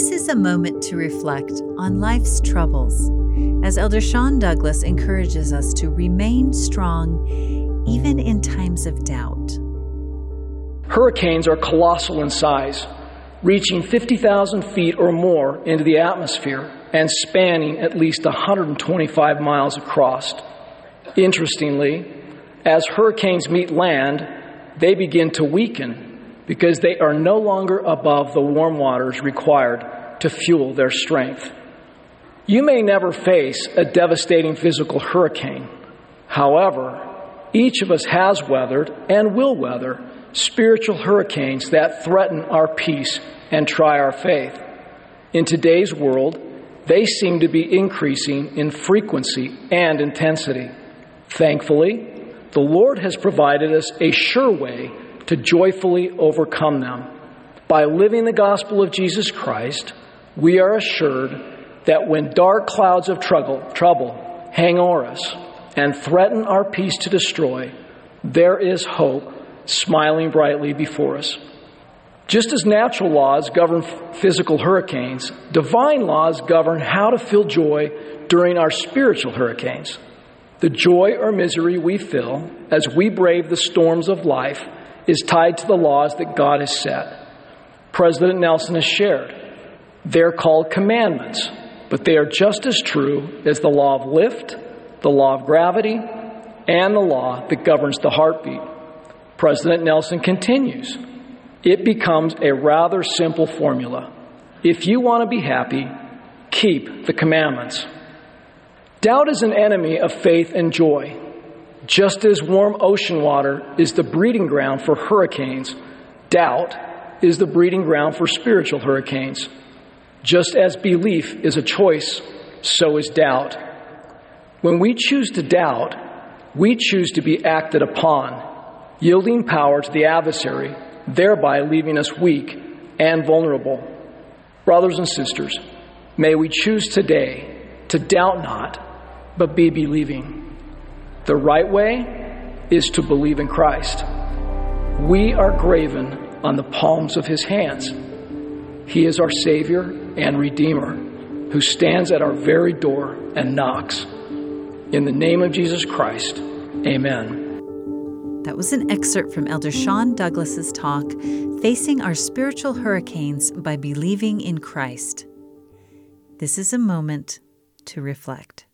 This is a moment to reflect on life's troubles as Elder Sean Douglas encourages us to remain strong even in times of doubt. Hurricanes are colossal in size, reaching 50,000 feet or more into the atmosphere and spanning at least 125 miles across. Interestingly, as hurricanes meet land, they begin to weaken because they are no longer above the warm waters required to fuel their strength. You may never face a devastating physical hurricane. However, each of us has weathered and will weather spiritual hurricanes that threaten our peace and try our faith. In today's world, they seem to be increasing in frequency and intensity. Thankfully, the Lord has provided us a sure way to joyfully overcome them. By living the gospel of Jesus Christ, we are assured that when dark clouds of trouble, trouble hang o'er us and threaten our peace to destroy, there is hope smiling brightly before us. Just as natural laws govern physical hurricanes, divine laws govern how to feel joy during our spiritual hurricanes. The joy or misery we feel as we brave the storms of life is tied to the laws that God has set. President Nelson has shared. They're called commandments, but they are just as true as the law of lift, the law of gravity, and the law that governs the heartbeat. President Nelson continues. It becomes a rather simple formula. If you want to be happy, keep the commandments. Doubt is an enemy of faith and joy. Just as warm ocean water is the breeding ground for hurricanes, doubt is the breeding ground for spiritual hurricanes. Just as belief is a choice, so is doubt. When we choose to doubt, we choose to be acted upon, yielding power to the adversary, thereby leaving us weak and vulnerable. Brothers and sisters, may we choose today to doubt not, but be believing. The right way is to believe in Christ. We are graven on the palms of his hands. He is our Savior and Redeemer who stands at our very door and knocks. In the name of Jesus Christ, amen. That was an excerpt from Elder Sean Douglas's talk, Facing Our Spiritual Hurricanes by Believing in Christ. This is a moment to reflect.